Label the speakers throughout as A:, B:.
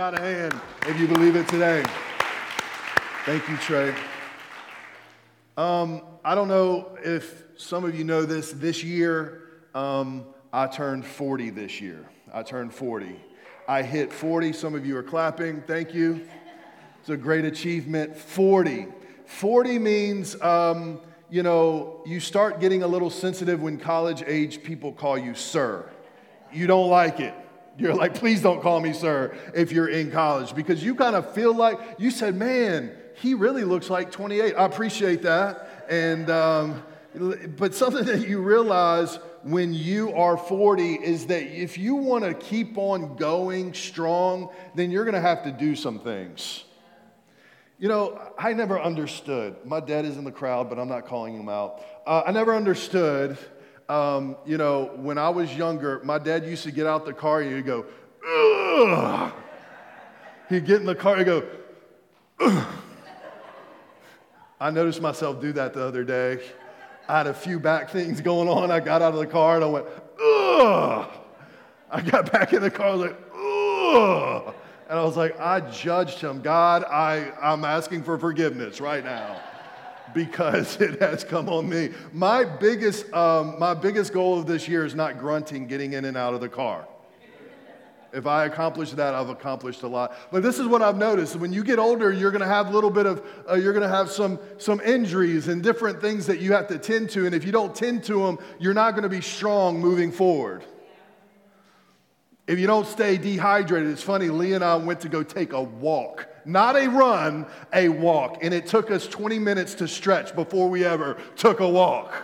A: God a hand if you believe it today. Thank you, Trey. Um, I don't know if some of you know this. This year, um, I turned 40 this year. I turned 40. I hit 40. Some of you are clapping. Thank you. It's a great achievement. 40. 40 means, um, you know, you start getting a little sensitive when college age people call you sir. You don't like it. You're like, please don't call me sir if you're in college because you kind of feel like you said, man, he really looks like 28. I appreciate that. And, um, but something that you realize when you are 40 is that if you want to keep on going strong, then you're going to have to do some things. You know, I never understood. My dad is in the crowd, but I'm not calling him out. Uh, I never understood. Um, you know, when I was younger, my dad used to get out the car and he'd go, Ugh. He'd get in the car and go, Ugh. I noticed myself do that the other day. I had a few back things going on. I got out of the car and I went, Ugh. I got back in the car, I was like, Ugh. And I was like, I judged him. God, I, I'm asking for forgiveness right now because it has come on me. My biggest, um, my biggest goal of this year is not grunting getting in and out of the car. If I accomplish that, I've accomplished a lot. But this is what I've noticed. When you get older, you're going to have a little bit of, uh, you're going to have some, some injuries and different things that you have to tend to. And if you don't tend to them, you're not going to be strong moving forward. If you don't stay dehydrated, it's funny, Lee and I went to go take a walk. Not a run, a walk. And it took us 20 minutes to stretch before we ever took a walk.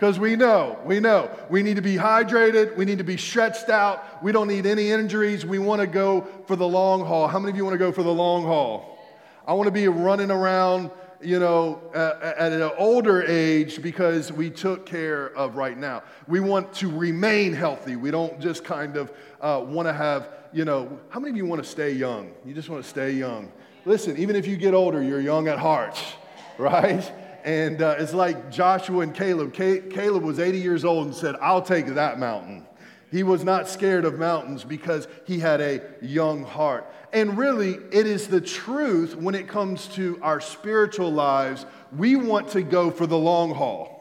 A: Because we know, we know, we need to be hydrated, we need to be stretched out, we don't need any injuries, we want to go for the long haul. How many of you want to go for the long haul? I want to be running around you know, at an older age because we took care of right now. We want to remain healthy. We don't just kind of uh, want to have, you know, how many of you want to stay young? You just want to stay young. Listen, even if you get older, you're young at heart, right? And uh, it's like Joshua and Caleb. Caleb was 80 years old and said, I'll take that mountain. He was not scared of mountains because he had a young heart. And really, it is the truth when it comes to our spiritual lives. We want to go for the long haul.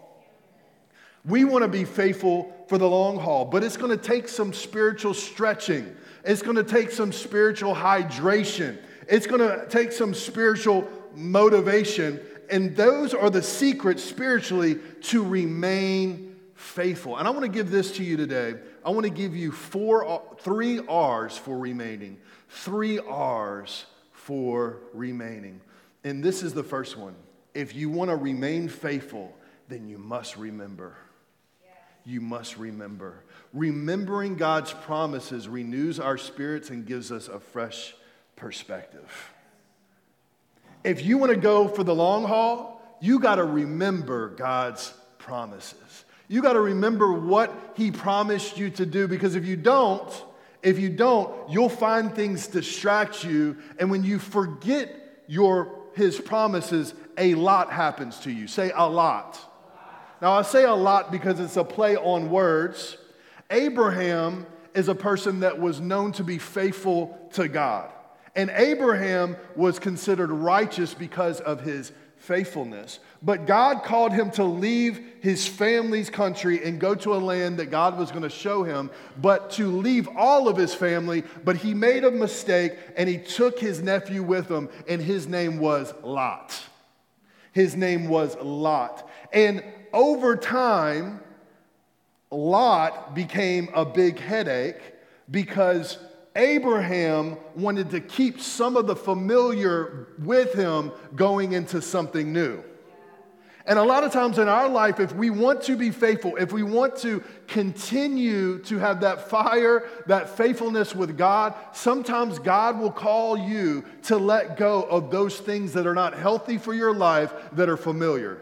A: We want to be faithful for the long haul, but it's going to take some spiritual stretching. It's going to take some spiritual hydration. It's going to take some spiritual motivation. And those are the secrets spiritually to remain faithful. And I want to give this to you today. I want to give you four, three R's for remaining. Three R's for remaining. And this is the first one. If you want to remain faithful, then you must remember. You must remember. Remembering God's promises renews our spirits and gives us a fresh perspective. If you want to go for the long haul, you got to remember God's promises. You got to remember what He promised you to do because if you don't, if you don't, you'll find things distract you. And when you forget your, his promises, a lot happens to you. Say a lot. Now, I say a lot because it's a play on words. Abraham is a person that was known to be faithful to God. And Abraham was considered righteous because of his faithfulness. But God called him to leave his family's country and go to a land that God was going to show him, but to leave all of his family. But he made a mistake and he took his nephew with him, and his name was Lot. His name was Lot. And over time, Lot became a big headache because Abraham wanted to keep some of the familiar with him going into something new. And a lot of times in our life, if we want to be faithful, if we want to continue to have that fire, that faithfulness with God, sometimes God will call you to let go of those things that are not healthy for your life that are familiar.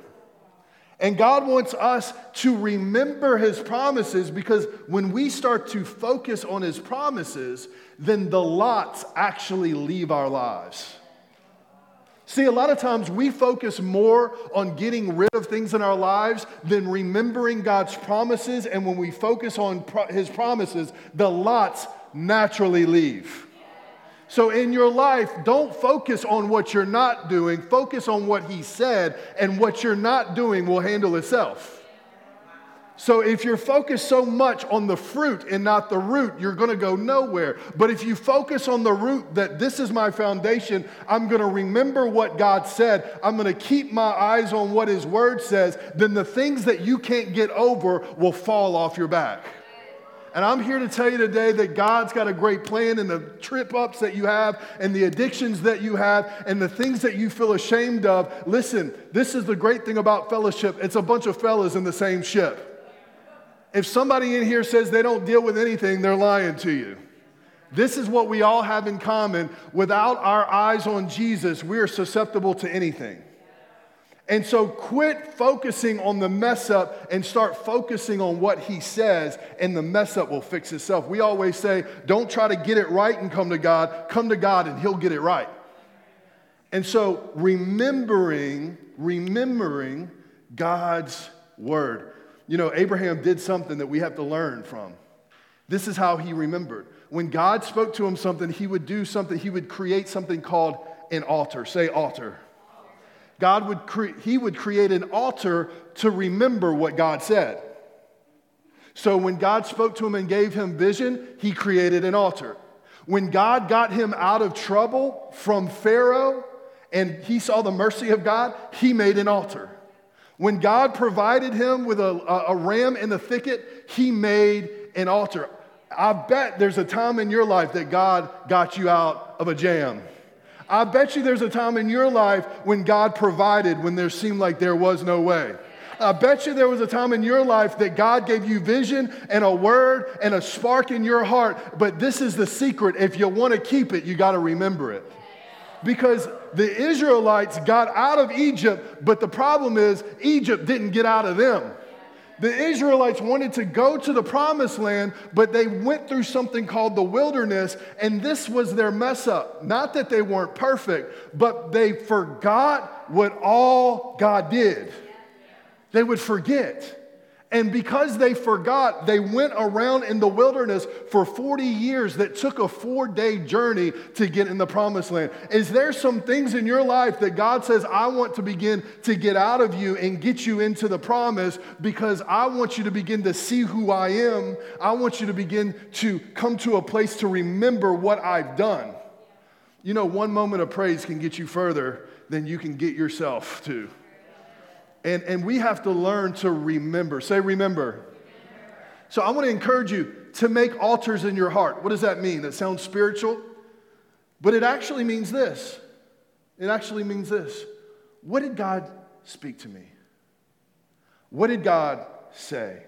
A: And God wants us to remember His promises because when we start to focus on His promises, then the lots actually leave our lives. See, a lot of times we focus more on getting rid of things in our lives than remembering God's promises. And when we focus on pro- His promises, the lots naturally leave. So, in your life, don't focus on what you're not doing. Focus on what He said, and what you're not doing will handle itself. So, if you're focused so much on the fruit and not the root, you're going to go nowhere. But if you focus on the root, that this is my foundation, I'm going to remember what God said, I'm going to keep my eyes on what His Word says, then the things that you can't get over will fall off your back. And I'm here to tell you today that God's got a great plan and the trip ups that you have and the addictions that you have and the things that you feel ashamed of. Listen, this is the great thing about fellowship it's a bunch of fellas in the same ship. If somebody in here says they don't deal with anything, they're lying to you. This is what we all have in common. Without our eyes on Jesus, we are susceptible to anything. And so quit focusing on the mess up and start focusing on what he says, and the mess up will fix itself. We always say, don't try to get it right and come to God. Come to God and he'll get it right. And so remembering, remembering God's word. You know, Abraham did something that we have to learn from. This is how he remembered. When God spoke to him something, he would do something, he would create something called an altar. Say altar. God would cre- he would create an altar to remember what God said. So when God spoke to him and gave him vision, he created an altar. When God got him out of trouble from Pharaoh and he saw the mercy of God, he made an altar. When God provided him with a, a, ram in the thicket, he made an altar. I bet there's a time in your life that God got you out of a jam. I bet you there's a time in your life when God provided when there seemed like there was no way. I bet you there was a time in your life that God gave you vision and a word and a spark in your heart. But this is the secret. If you want to keep it, you got to remember it. Because the Israelites got out of Egypt, but the problem is Egypt didn't get out of them. The Israelites wanted to go to the promised land, but they went through something called the wilderness, and this was their mess up. Not that they weren't perfect, but they forgot what all God did. They would forget. And because they forgot, they went around in the wilderness for 40 years that took a four day journey to get in the promised land. Is there some things in your life that God says, I want to begin to get out of you and get you into the promise because I want you to begin to see who I am? I want you to begin to come to a place to remember what I've done. You know, one moment of praise can get you further than you can get yourself to. And, and we have to learn to remember. Say, remember. So I want to encourage you to make altars in your heart. What does that mean? That sounds spiritual, but it actually means this. It actually means this. What did God speak to me? What did God say?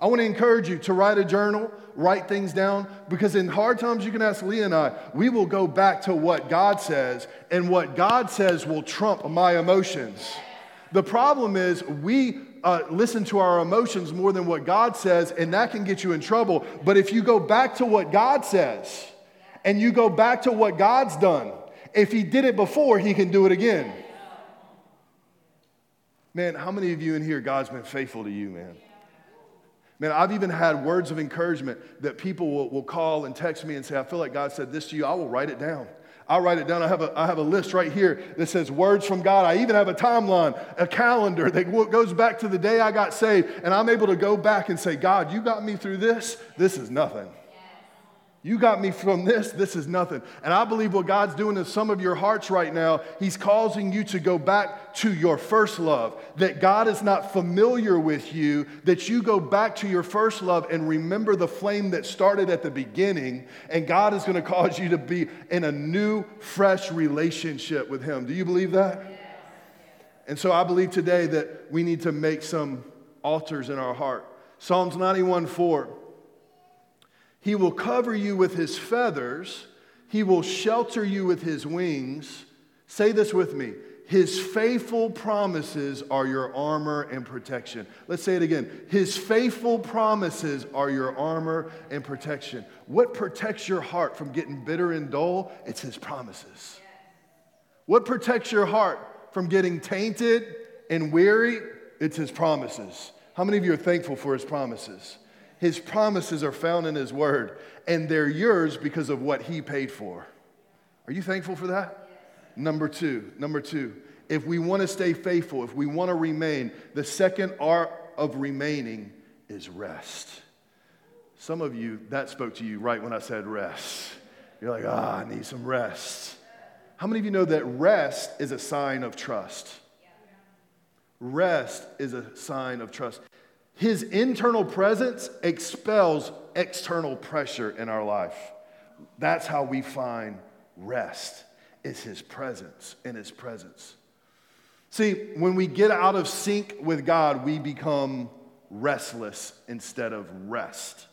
A: I want to encourage you to write a journal, write things down, because in hard times, you can ask Lee and I, we will go back to what God says, and what God says will trump my emotions. The problem is we uh, listen to our emotions more than what God says, and that can get you in trouble. But if you go back to what God says and you go back to what God's done, if He did it before, He can do it again. Man, how many of you in here, God's been faithful to you, man? Man, I've even had words of encouragement that people will, will call and text me and say, I feel like God said this to you. I will write it down. I'll write it down. I have, a, I have a list right here that says words from God. I even have a timeline, a calendar that goes back to the day I got saved. And I'm able to go back and say, God, you got me through this. This is nothing. You got me from this, this is nothing. And I believe what God's doing in some of your hearts right now, He's causing you to go back to your first love. That God is not familiar with you, that you go back to your first love and remember the flame that started at the beginning. And God is going to cause you to be in a new, fresh relationship with Him. Do you believe that? And so I believe today that we need to make some altars in our heart. Psalms 91 4. He will cover you with his feathers, he will shelter you with his wings. Say this with me. His faithful promises are your armor and protection. Let's say it again. His faithful promises are your armor and protection. What protects your heart from getting bitter and dull? It's His promises. What protects your heart from getting tainted and weary? It's His promises. How many of you are thankful for His promises? His promises are found in His Word, and they're yours because of what He paid for. Are you thankful for that? Number two, number two, if we want to stay faithful, if we want to remain, the second art of remaining is rest. Some of you, that spoke to you right when I said rest. You're like, ah, I need some rest. How many of you know that rest is a sign of trust? Rest is a sign of trust. His internal presence expels external pressure in our life. That's how we find rest. Is his presence, in his presence. See, when we get out of sync with God, we become restless instead of rest.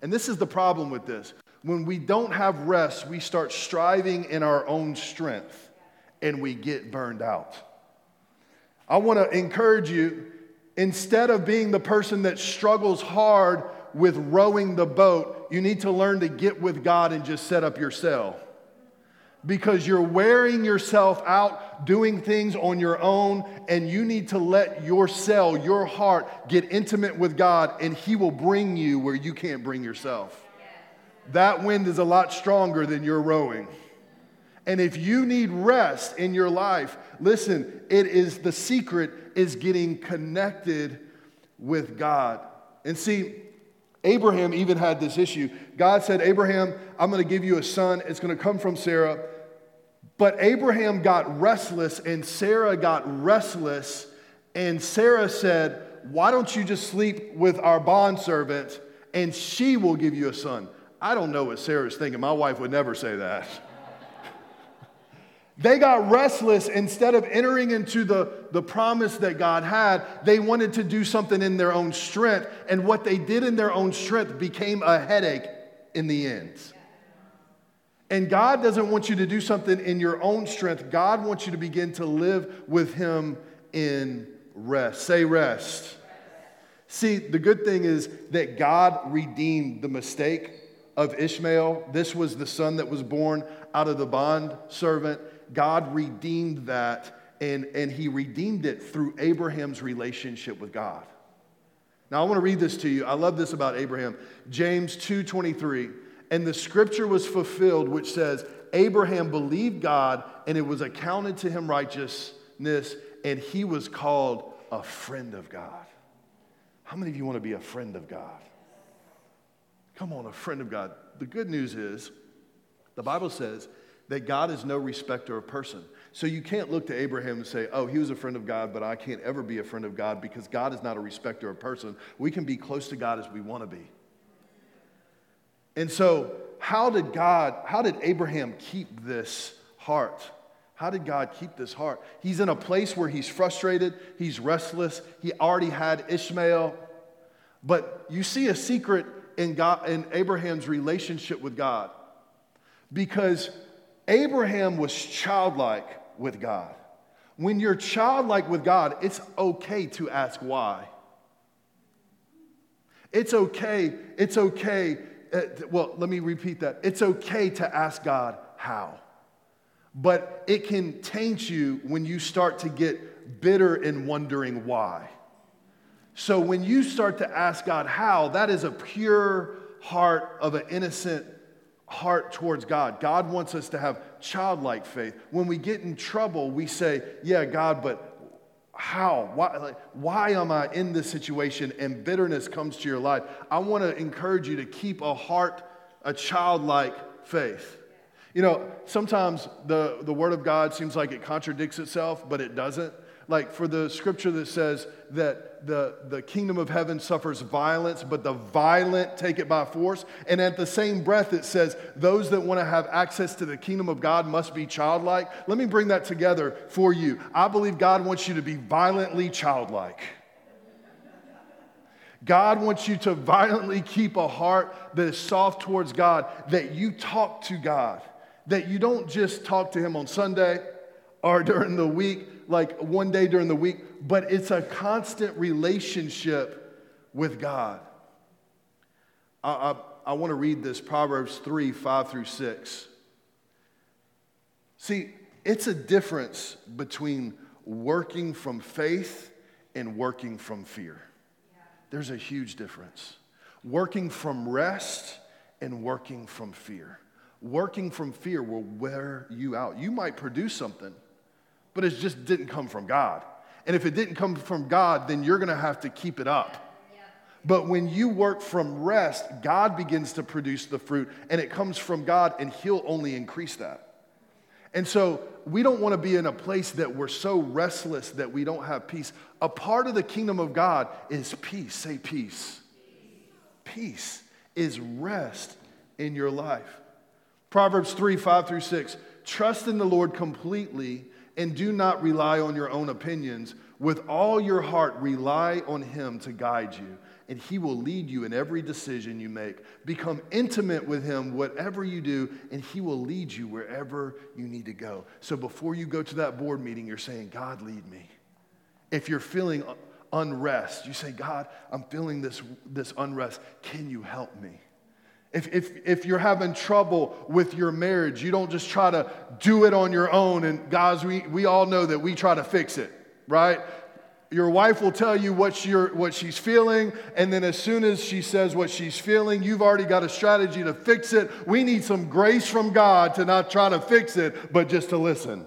A: And this is the problem with this. When we don't have rest, we start striving in our own strength and we get burned out. I want to encourage you instead of being the person that struggles hard with rowing the boat, you need to learn to get with God and just set up your sail. Because you're wearing yourself out doing things on your own, and you need to let your cell, your heart, get intimate with God, and He will bring you where you can't bring yourself. That wind is a lot stronger than your rowing. And if you need rest in your life, listen, it is the secret is getting connected with God. And see, Abraham even had this issue. God said, Abraham, I'm going to give you a son. It's going to come from Sarah. But Abraham got restless and Sarah got restless. And Sarah said, Why don't you just sleep with our bondservant and she will give you a son? I don't know what Sarah's thinking. My wife would never say that. They got restless. Instead of entering into the, the promise that God had, they wanted to do something in their own strength. And what they did in their own strength became a headache in the end. And God doesn't want you to do something in your own strength. God wants you to begin to live with Him in rest. Say rest. See, the good thing is that God redeemed the mistake of Ishmael. This was the son that was born out of the bond servant. God redeemed that, and, and he redeemed it through Abraham's relationship with God. Now I want to read this to you. I love this about Abraham. James 2:23. And the scripture was fulfilled which says, Abraham believed God and it was accounted to him righteousness and he was called a friend of God. How many of you want to be a friend of God? Come on, a friend of God. The good news is the Bible says that God is no respecter of person. So you can't look to Abraham and say, oh, he was a friend of God, but I can't ever be a friend of God because God is not a respecter of person. We can be close to God as we want to be. And so, how did God, how did Abraham keep this heart? How did God keep this heart? He's in a place where he's frustrated, he's restless, he already had Ishmael. But you see a secret in, God, in Abraham's relationship with God because Abraham was childlike with God. When you're childlike with God, it's okay to ask why. It's okay, it's okay. Uh, well, let me repeat that. It's okay to ask God how. But it can taint you when you start to get bitter and wondering why. So when you start to ask God how, that is a pure heart of an innocent heart towards God. God wants us to have childlike faith. When we get in trouble, we say, Yeah, God, but how? Why, like, why am I in this situation? And bitterness comes to your life. I want to encourage you to keep a heart, a childlike faith. You know, sometimes the, the Word of God seems like it contradicts itself, but it doesn't. Like for the scripture that says that the, the kingdom of heaven suffers violence, but the violent take it by force. And at the same breath, it says those that want to have access to the kingdom of God must be childlike. Let me bring that together for you. I believe God wants you to be violently childlike. God wants you to violently keep a heart that is soft towards God, that you talk to God, that you don't just talk to Him on Sunday or during the week, like one day during the week, but it's a constant relationship with God. I, I, I want to read this Proverbs 3 5 through 6. See, it's a difference between working from faith and working from fear. There's a huge difference. Working from rest and working from fear. working from fear will wear you out. You might produce something, but it just didn't come from God. And if it didn't come from God, then you're gonna have to keep it up. But when you work from rest, God begins to produce the fruit, and it comes from God, and He'll only increase that. And so we don't want to be in a place that we're so restless that we don't have peace. A part of the kingdom of God is peace. Say peace. Peace is rest in your life. Proverbs 3 5 through 6. Trust in the Lord completely and do not rely on your own opinions. With all your heart, rely on Him to guide you and He will lead you in every decision you make. Become intimate with Him, whatever you do, and He will lead you wherever you need to go. So before you go to that board meeting, you're saying, God, lead me. If you're feeling unrest, you say, God, I'm feeling this, this unrest. Can you help me? If, if, if you're having trouble with your marriage, you don't just try to do it on your own. And guys, we, we all know that we try to fix it, right? Your wife will tell you what, what she's feeling, and then as soon as she says what she's feeling, you've already got a strategy to fix it. We need some grace from God to not try to fix it, but just to listen.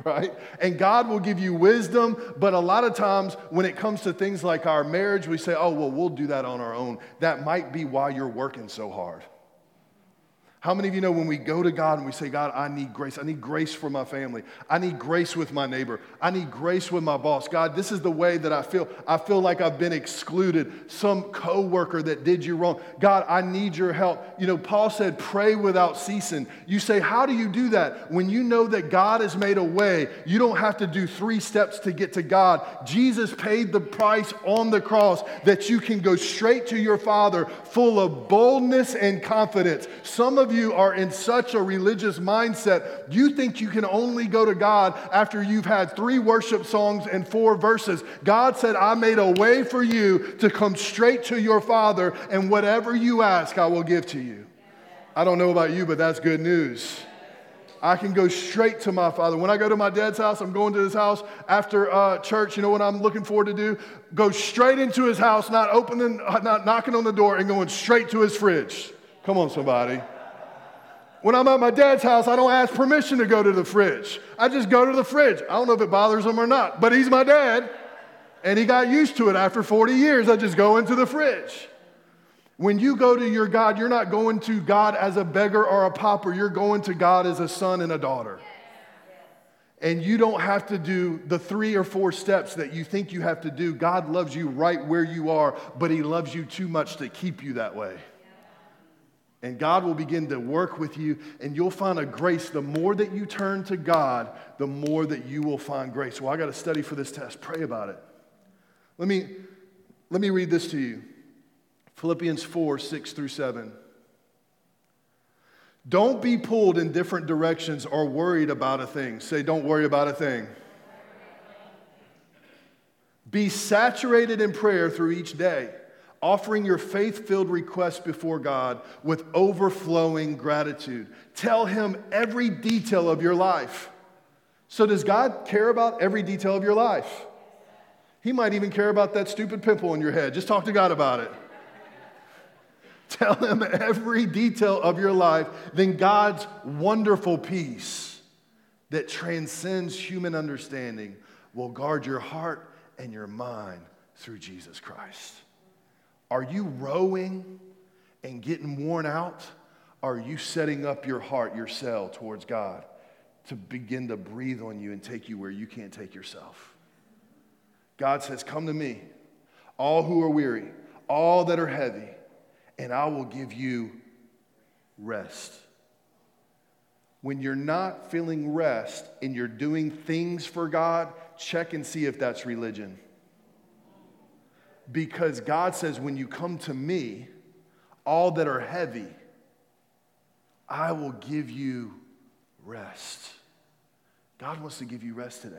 A: Right? And God will give you wisdom, but a lot of times when it comes to things like our marriage, we say, oh, well, we'll do that on our own. That might be why you're working so hard. How many of you know when we go to God and we say, God, I need grace. I need grace for my family. I need grace with my neighbor. I need grace with my boss. God, this is the way that I feel. I feel like I've been excluded. Some coworker that did you wrong. God, I need your help. You know, Paul said, pray without ceasing. You say, how do you do that? When you know that God has made a way, you don't have to do three steps to get to God. Jesus paid the price on the cross that you can go straight to your Father full of boldness and confidence. Some of you are in such a religious mindset, you think you can only go to God after you've had three worship songs and four verses. God said, I made a way for you to come straight to your Father, and whatever you ask, I will give to you. I don't know about you, but that's good news. I can go straight to my father. When I go to my dad's house, I'm going to his house after uh, church. You know what I'm looking forward to do? Go straight into his house, not opening, not knocking on the door, and going straight to his fridge. Come on, somebody. When I'm at my dad's house, I don't ask permission to go to the fridge. I just go to the fridge. I don't know if it bothers him or not, but he's my dad, and he got used to it after 40 years. I just go into the fridge. When you go to your God, you're not going to God as a beggar or a pauper, you're going to God as a son and a daughter. And you don't have to do the three or four steps that you think you have to do. God loves you right where you are, but He loves you too much to keep you that way. And God will begin to work with you, and you'll find a grace. The more that you turn to God, the more that you will find grace. Well, I got to study for this test. Pray about it. Let me, let me read this to you Philippians 4 6 through 7. Don't be pulled in different directions or worried about a thing. Say, don't worry about a thing. Be saturated in prayer through each day offering your faith filled request before God with overflowing gratitude. Tell Him every detail of your life. So, does God care about every detail of your life? He might even care about that stupid pimple in your head. Just talk to God about it. Tell Him every detail of your life, then God's wonderful peace that transcends human understanding will guard your heart and your mind through Jesus Christ. Are you rowing and getting worn out? Are you setting up your heart, your cell towards God to begin to breathe on you and take you where you can't take yourself? God says, Come to me, all who are weary, all that are heavy, and I will give you rest. When you're not feeling rest and you're doing things for God, check and see if that's religion. Because God says, when you come to me, all that are heavy, I will give you rest. God wants to give you rest today.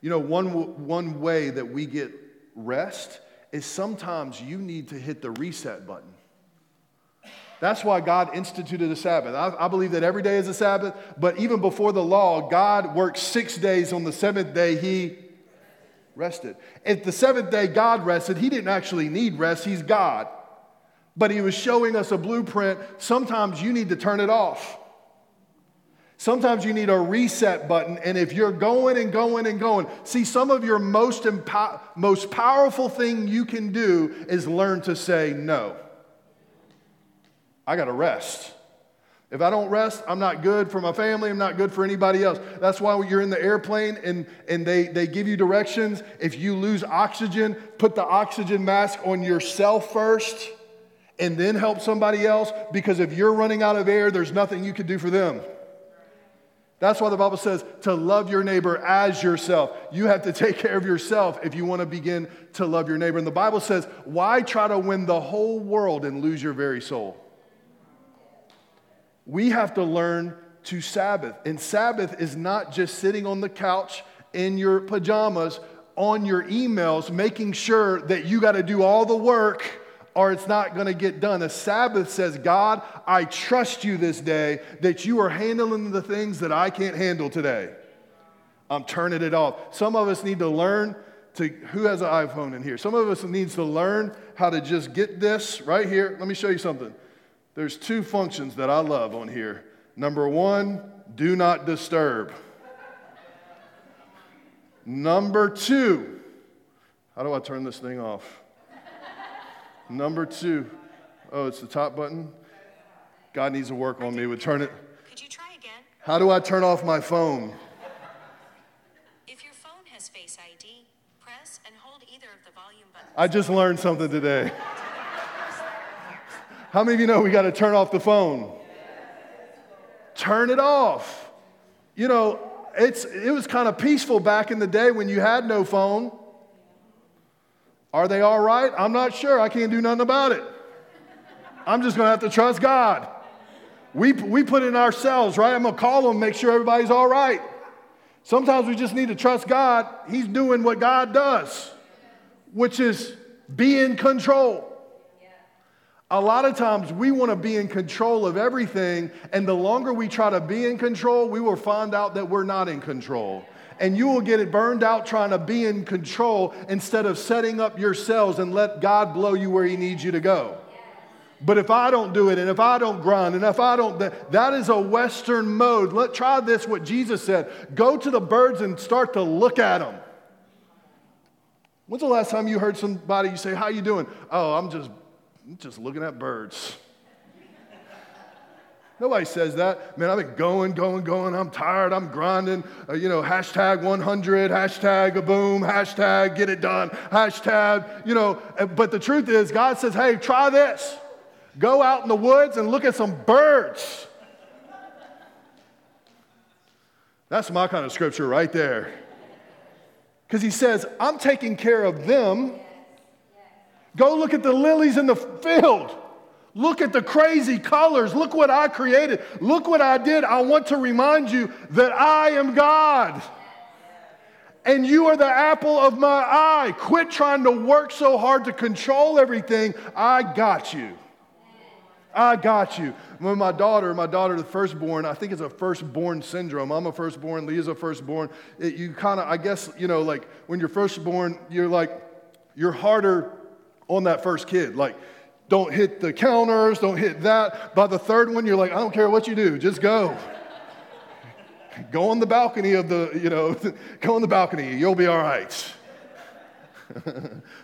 A: You know, one, one way that we get rest is sometimes you need to hit the reset button. That's why God instituted a Sabbath. I, I, believe that every day is a Sabbath, but even before the law, God worked six days. On the seventh day, He rested. At the seventh day, God rested. He didn't actually need rest, He's God. But he was showing us a blueprint. Sometimes you need to turn it off. Sometimes you need a reset button, and if you're going and going and going, see, some of your most, empo- most powerful thing you can do is learn to say no. I gotta rest. If I don't rest, I'm not good for my family, I'm not good for anybody else. That's why you're in the airplane and, and they, they give you directions. If you lose oxygen, put the oxygen mask on yourself first and then help somebody else because if you're running out of air, there's nothing you can do for them. That's why the Bible says to love your neighbor as yourself. You have to take care of yourself if you want to begin to love your neighbor. And the Bible says, why try to win the whole world and lose your very soul? We have to learn to Sabbath. And Sabbath is not just sitting on the couch in your pajamas on your emails, making sure that you got to do all the work or it's not going to get done. A Sabbath says, God, I trust you this day that you are handling the things that I can't handle today. I'm turning it off. Some of us need to learn to, who has an iPhone in here? Some of us needs to learn how to just get this right here. Let me show you something. There's two functions that I love on here. Number one, do not disturb. Number two, how do I turn this thing off? Number two, oh, it's the top button. God needs to work on me with turn it.
B: Could you try again?
A: How do I turn off my phone?
B: If your phone has Face ID, press and hold either of the volume buttons.
A: I just learned something today. How many of you know we got to turn off the phone? Turn it off. You know, it's, it was kind of peaceful back in the day when you had no phone. Are they all right? I'm not sure. I can't do nothing about it. I'm just going to have to trust God. We, we put in ourselves, right? I'm going to call them, make sure everybody's all right. Sometimes we just need to trust God. He's doing what God does, which is be in control. A lot of times we want to be in control of everything, and the longer we try to be in control, we will find out that we're not in control and you will get it burned out trying to be in control instead of setting up yourselves and let God blow you where He needs you to go. But if I don't do it and if I don't grind and if I don't, that, that is a Western mode. Let try this what Jesus said. Go to the birds and start to look at them. When's the last time you heard somebody you say, How you doing? Oh, I'm just, just looking at birds. Nobody says that. Man, I've been going, going, going. I'm tired. I'm grinding. Uh, you know, hashtag 100, hashtag a boom, hashtag get it done, hashtag, you know. Uh, but the truth is, God says, hey, try this. Go out in the woods and look at some birds. That's my kind of scripture right there. Because he says, I'm taking care of them. Go look at the lilies in the field. Look at the crazy colors. Look what I created. Look what I did. I want to remind you that I am God. And you are the apple of my eye. Quit trying to work so hard to control everything. I got you. I got you. When my daughter, my daughter, the firstborn, I think it's a firstborn syndrome. I'm a firstborn, Leah's a firstborn. It, you kind of, I guess, you know, like when you're firstborn, you're like, you're harder on that first kid. Like, don't hit the counters, don't hit that. By the third one, you're like, I don't care what you do, just go. go on the balcony of the, you know, go on the balcony, you'll be all right.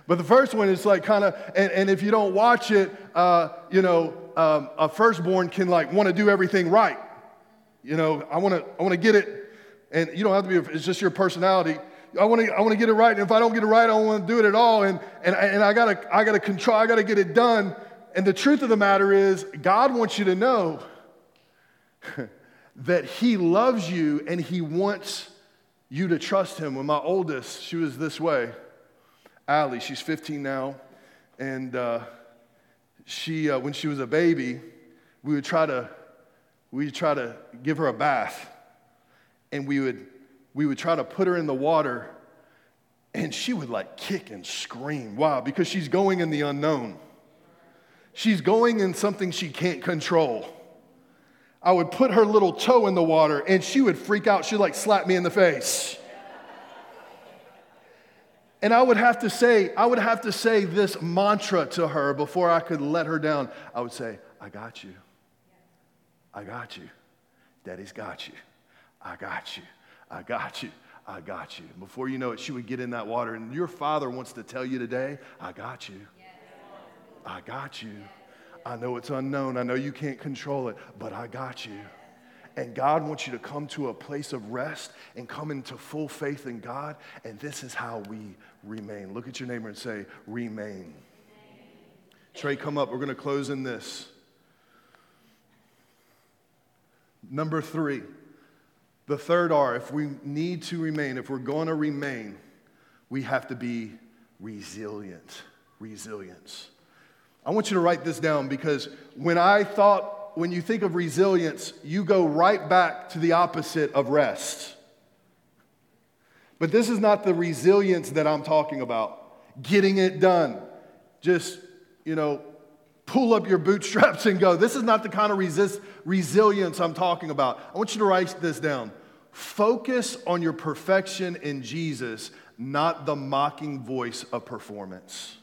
A: but the first one is like kind of, and, and, if you don't watch it, uh, you know, um, a firstborn can like want to do everything right. You know, I want to, I want to get it, and you don't have to be. It's just your personality. I want to I want to get it right. And if I don't get it right, I don't want to do it at all. And, and, and I got to I gotta control, I got to get it done. And the truth of the matter is, God wants you to know that He loves you and He wants you to trust Him. When my oldest, she was this way, Allie, she's 15 now. And uh, she, uh, when she was a baby, we would try to, we would try to give her a bath. And we would we would try to put her in the water and she would like kick and scream. Why? Because she's going in the unknown. She's going in something she can't control. I would put her little toe in the water and she would freak out. She'd like slap me in the face. And I would have to say, I would have to say this mantra to her before I could let her down. I would say, I got you. I got you. Daddy's got you. I got you. I got you. I got you. Before you know it, she would get in that water. And your father wants to tell you today, I got you. I got you. I know it's unknown. I know you can't control it, but I got you. And God wants you to come to a place of rest and come into full faith in God. And this is how we remain. Look at your neighbor and say, remain. Trey, come up. We're going to close in this. Number three, the third R, if we need to remain, if we're going to remain, we have to be resilient. Resilience. I want you to write this down because when I thought, when you think of resilience, you go right back to the opposite of rest. But this is not the resilience that I'm talking about. Getting it done. Just, you know, pull up your bootstraps and go. This is not the kind of resist, resilience I'm talking about. I want you to write this down. Focus on your perfection in Jesus, not the mocking voice of performance.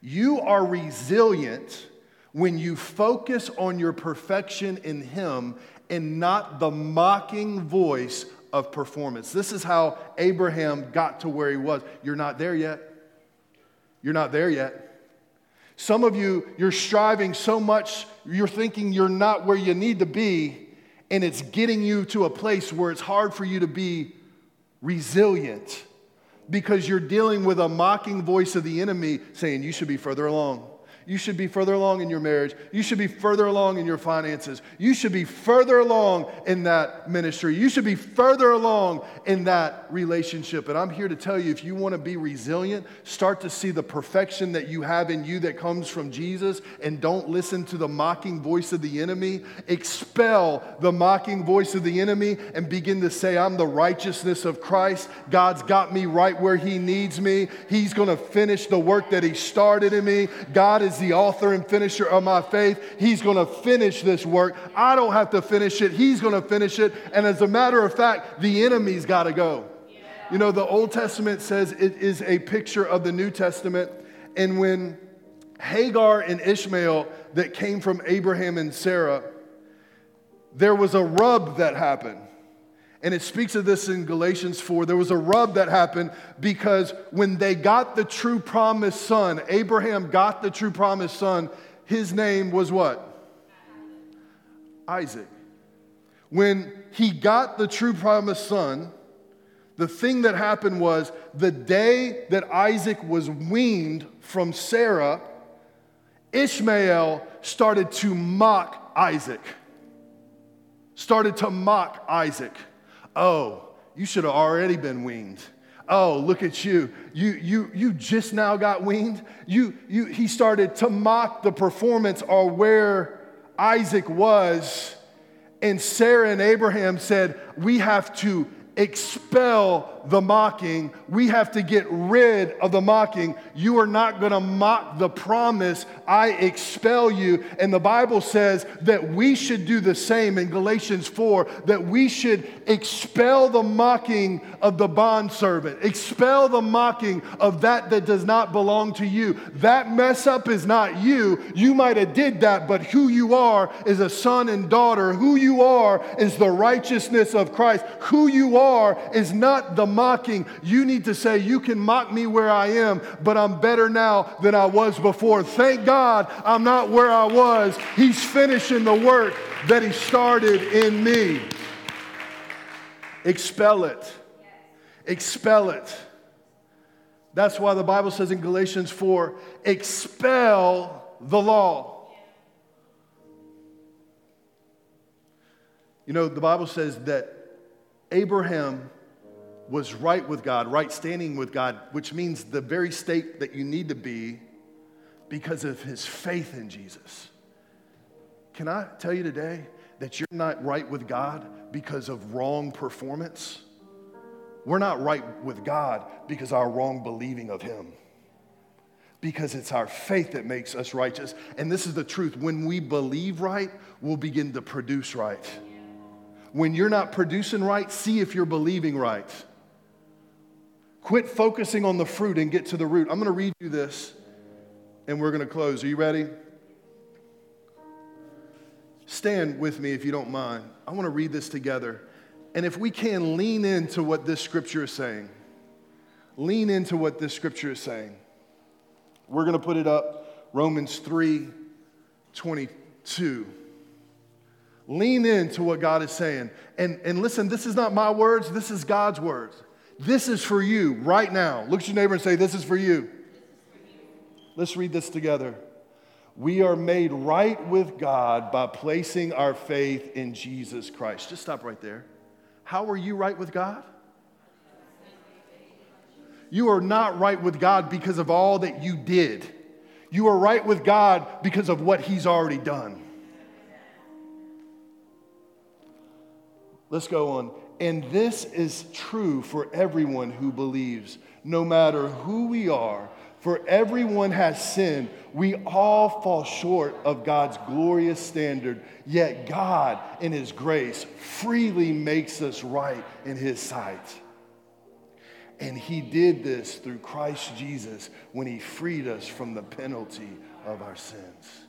A: You are resilient when you focus on your perfection in Him and not the mocking voice of performance. This is how Abraham got to where he was. You're not there yet. You're not there yet. Some of you, you're striving so much, you're thinking you're not where you need to be, and it's getting you to a place where it's hard for you to be resilient because you're dealing with a mocking voice of the enemy saying you should be further along. You should be further along in your marriage. You should be further along in your finances. You should be further along in that ministry. You should be further along in that relationship. And I'm here to tell you if you want to be resilient, start to see the perfection that you have in you that comes from Jesus and don't listen to the mocking voice of the enemy. Expel the mocking voice of the enemy and begin to say, I'm the righteousness of Christ. God's got me right where He needs me. He's going to finish the work that He started in me. God is the author and finisher of my faith. He's going to finish this work. I don't have to finish it. He's going to finish it. And as a matter of fact, the enemy's got to go. You know, the Old Testament says it is a picture of the New Testament. And when Hagar and Ishmael that came from Abraham and Sarah, there was a rub that happened. And it speaks of this in Galatians 4. There was a rub that happened because when they got the true promised son, Abraham got the true promised son, his name was what? Isaac. When he got the true promised son, the thing that happened was the day that Isaac was weaned from Sarah, Ishmael started to mock Isaac. Started to mock Isaac. Oh, you should have already been weaned. Oh, look at you. You, you, you just now got weaned. You, you, he started to mock the performance or where Isaac was. And Sarah and Abraham said, We have to expel the mocking. We have to get rid of the mocking. You are not going to mock the promise. I expel you. And the Bible says that we should do the same in Galatians 4 that we should expel the mocking of the bondservant, expel the mocking of that that does not belong to you. That mess up is not you. You might have did that, but who you are is a son and daughter. Who you are is the righteousness of Christ. Who you are is not the mocking. You need to say, You can mock me where I am, but I'm better now than I was before. Thank God I'm not where I was. He's finishing the work that He started in me. Expel it. Expel it. That's why the Bible says in Galatians 4 expel the law. You know, the Bible says that Abraham was right with God, right standing with God, which means the very state that you need to be because of his faith in Jesus. Can I tell you today that you're not right with God because of wrong performance? We're not right with God because our wrong believing of him. Because it's our faith that makes us righteous. And this is the truth. When we believe right, we'll begin to produce right. When you're not producing right, see if you're believing right. Quit focusing on the fruit and get to the root. I'm going to read you this and we're going to close. Are you ready? Stand with me if you don't mind. I want to read this together. And if we can lean into what this scripture is saying, lean into what this scripture is saying. We're going to put it up Romans 3 22. Lean into what God is saying. And, and listen, this is not my words, this is God's words. This is for you right now. Look at your neighbor and say, This is for you. Let's read this together. We are made right with God by placing our faith in Jesus Christ. Just stop right there. How are you right with God? You are not right with God because of all that you did. You are right with God because of what He's already done. Let's go on. And this is true for everyone who believes, no matter who we are. For everyone has sinned. We all fall short of God's glorious standard. Yet God, in His grace, freely makes us right in His sight. And He did this through Christ Jesus when He freed us from the penalty of our sins.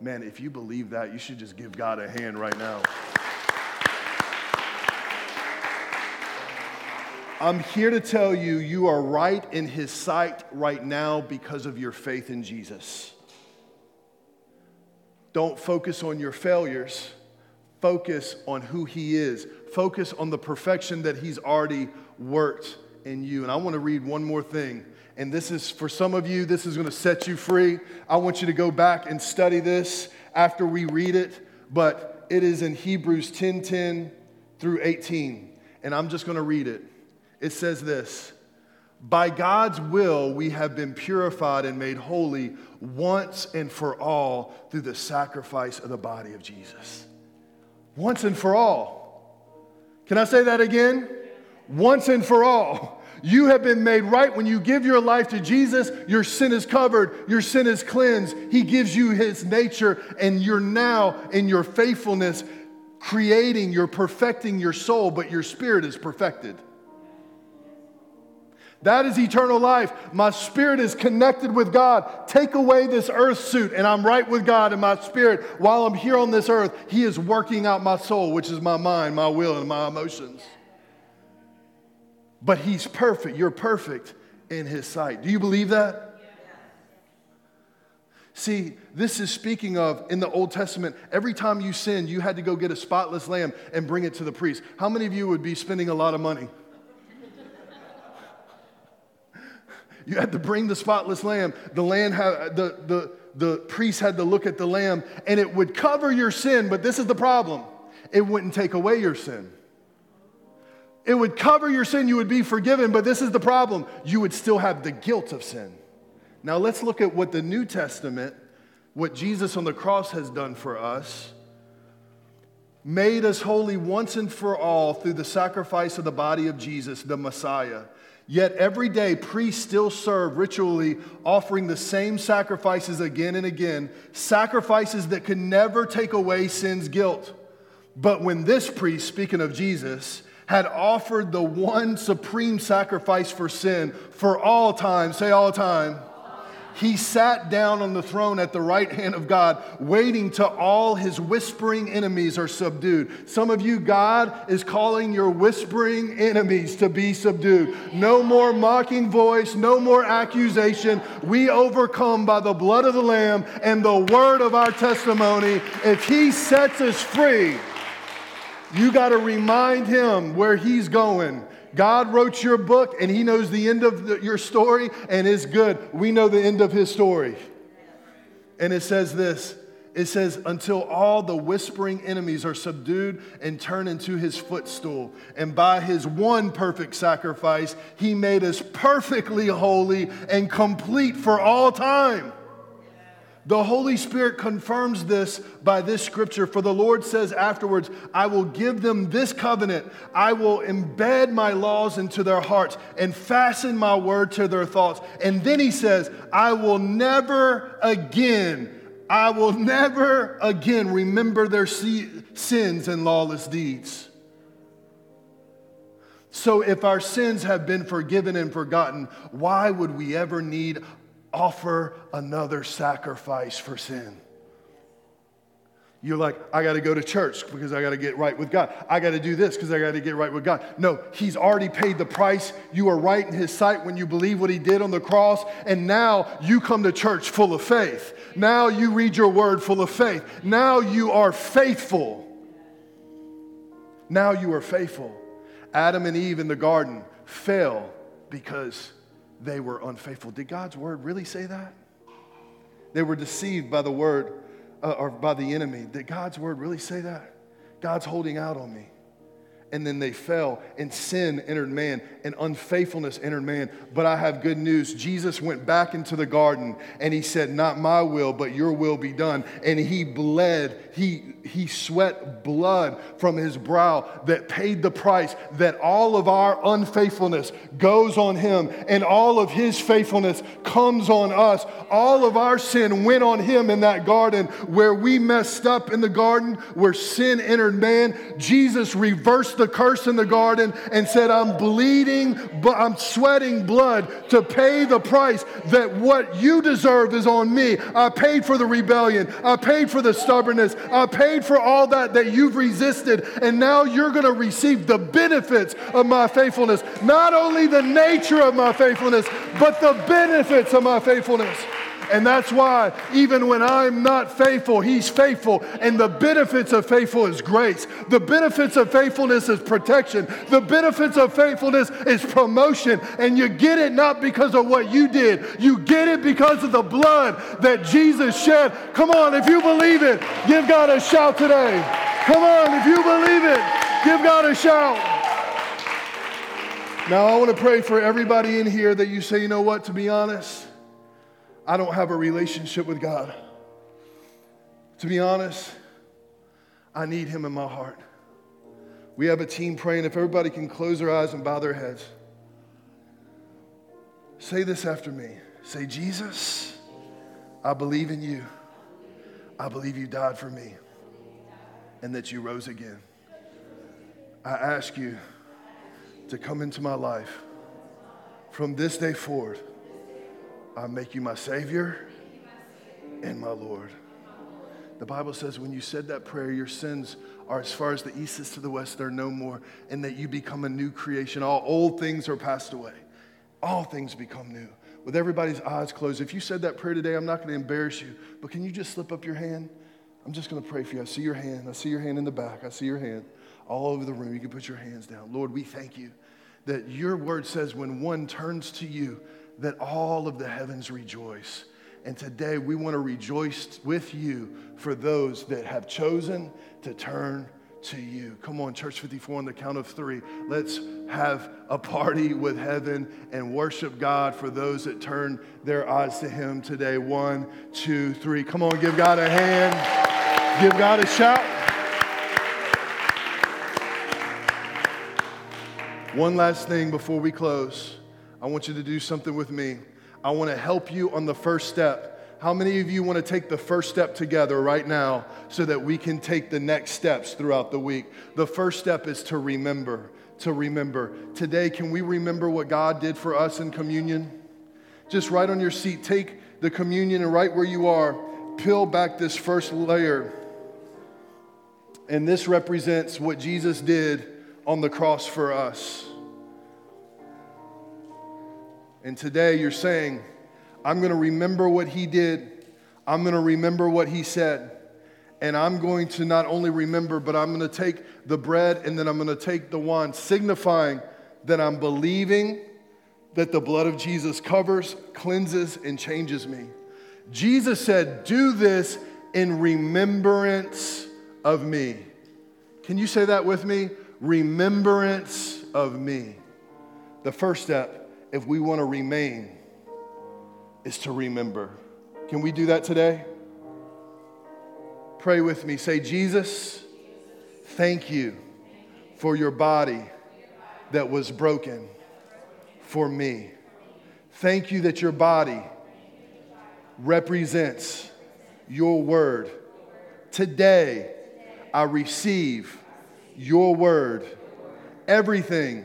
A: Man, if you believe that, you should just give God a hand right now. I'm here to tell you, you are right in his sight right now because of your faith in Jesus. Don't focus on your failures, focus on who he is, focus on the perfection that he's already worked in you. And I want to read one more thing. And this is for some of you, this is going to set you free. I want you to go back and study this after we read it, but it is in Hebrews 10 10 through 18. And I'm just going to read it it says this By God's will, we have been purified and made holy once and for all through the sacrifice of the body of Jesus. Once and for all. Can I say that again? Once and for all. You have been made right when you give your life to Jesus. Your sin is covered, your sin is cleansed. He gives you his nature, and you're now in your faithfulness creating, you're perfecting your soul, but your spirit is perfected. That is eternal life. My spirit is connected with God. Take away this earth suit, and I'm right with God in my spirit. While I'm here on this earth, He is working out my soul, which is my mind, my will, and my emotions. But He's perfect. You're perfect in His sight. Do you believe that? See, this is speaking of in the Old Testament, every time you sinned, you had to go get a spotless lamb and bring it to the priest. How many of you would be spending a lot of money? You had to bring the spotless lamb. The, land had, the, the, the priest had to look at the lamb, and it would cover your sin, but this is the problem it wouldn't take away your sin. It would cover your sin, you would be forgiven, but this is the problem you would still have the guilt of sin. Now let's look at what the New Testament, what Jesus on the cross has done for us. Made us holy once and for all through the sacrifice of the body of Jesus, the Messiah. Yet every day, priests still serve ritually, offering the same sacrifices again and again, sacrifices that could never take away sin's guilt. But when this priest, speaking of Jesus, had offered the one supreme sacrifice for sin for all time, say all time he sat down on the throne at the right hand of God, waiting till all his whispering enemies are subdued. Some of you, God is calling your whispering enemies to be subdued. No more mocking voice, no more accusation. We overcome by the blood of the Lamb and the word of our testimony. If he sets us free, you got to remind him where he's going. God wrote your book and He knows the end of the, your story and it's good. We know the end of His story. And it says this it says, until all the whispering enemies are subdued and turn into His footstool. And by His one perfect sacrifice, He made us perfectly holy and complete for all time. The Holy Spirit confirms this by this scripture. For the Lord says afterwards, I will give them this covenant. I will embed my laws into their hearts and fasten my word to their thoughts. And then he says, I will never again, I will never again remember their sins and lawless deeds. So, if our sins have been forgiven and forgotten, why would we ever need offer another sacrifice for sin? You're like, I got to go to church because I got to get right with God. I got to do this because I got to get right with God. No, He's already paid the price. You are right in His sight when you believe what He did on the cross. And now you come to church full of faith. Now you read your word full of faith. Now you are faithful. Now you are faithful. Adam and Eve in the garden fell because they were unfaithful. Did God's word really say that? They were deceived by the word uh, or by the enemy. Did God's word really say that? God's holding out on me and then they fell, and sin entered man, and unfaithfulness entered man. But I have good news. Jesus went back into the garden and he said, Not my will, but your will be done. And he bled, he, he sweat blood from his brow that paid the price that all of our unfaithfulness goes on him, and all of his faithfulness comes on us. All of our sin went on him in that garden where we messed up in the garden, where sin entered man. Jesus reversed the curse in the garden and said, I'm bleeding, but I'm sweating blood to pay the price that what you deserve is on me. I paid for the rebellion. I paid for the stubbornness. I paid for all that that you've resisted. And now you're going to receive the benefits of my faithfulness. Not only the nature of my faithfulness, but the benefits of my faithfulness. And that's why, even when I'm not faithful, He's faithful. And the benefits of faithful is grace. The benefits of faithfulness is protection. The benefits of faithfulness is promotion. And you get it not because of what you did, you get it because of the blood that Jesus shed. Come on, if you believe it, give God a shout today. Come on, if you believe it, give God a shout. Now, I want to pray for everybody in here that you say, you know what, to be honest, I don't have a relationship with God. To be honest, I need Him in my heart. We have a team praying. If everybody can close their eyes and bow their heads, say this after me. Say, Jesus, I believe in you. I believe you died for me and that you rose again. I ask you to come into my life from this day forward. I make you my Savior and my Lord. The Bible says when you said that prayer, your sins are as far as the east is to the west, they're no more, and that you become a new creation. All old things are passed away, all things become new. With everybody's eyes closed, if you said that prayer today, I'm not going to embarrass you, but can you just slip up your hand? I'm just going to pray for you. I see your hand. I see your hand in the back. I see your hand all over the room. You can put your hands down. Lord, we thank you that your word says when one turns to you, that all of the heavens rejoice. And today we want to rejoice with you for those that have chosen to turn to you. Come on, Church 54, on the count of three. Let's have a party with heaven and worship God for those that turn their eyes to Him today. One, two, three. Come on, give God a hand, give God a shout. One last thing before we close. I want you to do something with me. I want to help you on the first step. How many of you want to take the first step together right now so that we can take the next steps throughout the week? The first step is to remember. To remember. Today, can we remember what God did for us in communion? Just right on your seat, take the communion and right where you are, peel back this first layer. And this represents what Jesus did on the cross for us. And today you're saying, I'm going to remember what he did. I'm going to remember what he said. And I'm going to not only remember, but I'm going to take the bread and then I'm going to take the wine, signifying that I'm believing that the blood of Jesus covers, cleanses, and changes me. Jesus said, Do this in remembrance of me. Can you say that with me? Remembrance of me. The first step if we want to remain, is to remember. Can we do that today? Pray with me. Say, Jesus, thank you for your body that was broken for me. Thank you that your body represents your word. Today, I receive your word. Everything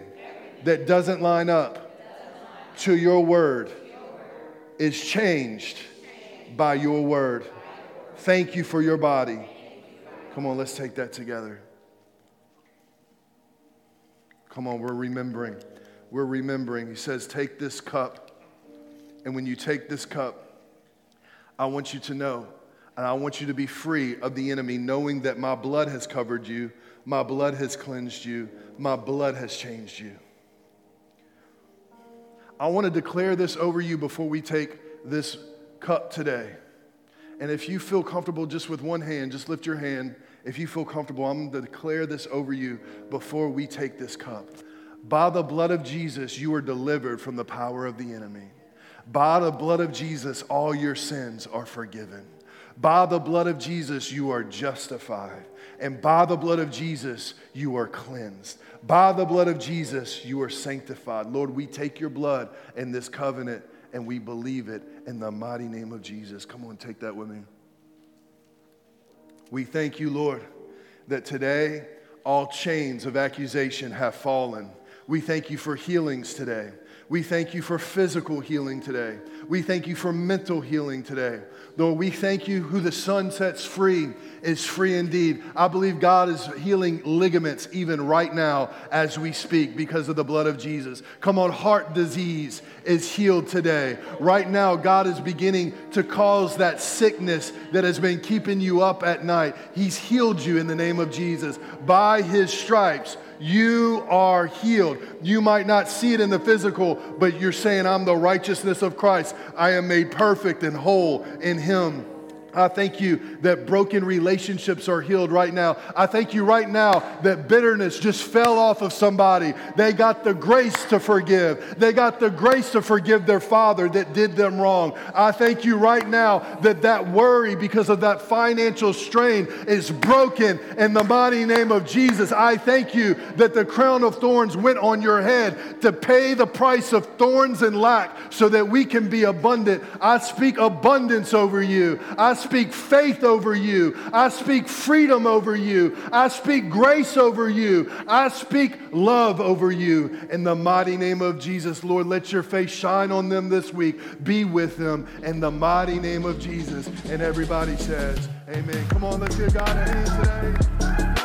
A: that doesn't line up to your word is changed by your word. Thank you for your body. Come on, let's take that together. Come on, we're remembering. We're remembering. He says, Take this cup. And when you take this cup, I want you to know, and I want you to be free of the enemy, knowing that my blood has covered you, my blood has cleansed you, my blood has changed you. I want to declare this over you before we take this cup today. And if you feel comfortable just with one hand, just lift your hand. If you feel comfortable, I'm going to declare this over you before we take this cup. By the blood of Jesus, you are delivered from the power of the enemy. By the blood of Jesus, all your sins are forgiven. By the blood of Jesus, you are justified. And by the blood of Jesus, you are cleansed. By the blood of Jesus, you are sanctified. Lord, we take your blood in this covenant and we believe it in the mighty name of Jesus. Come on, take that with me. We thank you, Lord, that today all chains of accusation have fallen. We thank you for healings today. We thank you for physical healing today. We thank you for mental healing today. Lord, we thank you who the Son sets free is free indeed. I believe God is healing ligaments even right now as we speak because of the blood of Jesus. Come on, heart disease is healed today. Right now, God is beginning to cause that sickness that has been keeping you up at night. He's healed you in the name of Jesus. By his stripes, you are healed. You might not see it in the physical, but you're saying, I'm the righteousness of Christ. I am made perfect and whole in Him. I thank you that broken relationships are healed right now. I thank you right now that bitterness just fell off of somebody. They got the grace to forgive. They got the grace to forgive their father that did them wrong. I thank you right now that that worry because of that financial strain is broken in the mighty name of Jesus. I thank you that the crown of thorns went on your head to pay the price of thorns and lack so that we can be abundant. I speak abundance over you. I speak faith over you. I speak freedom over you. I speak grace over you. I speak love over you. In the mighty name of Jesus, Lord, let your face shine on them this week. Be with them in the mighty name of Jesus. And everybody says, Amen. Come on, let's give God a hand today.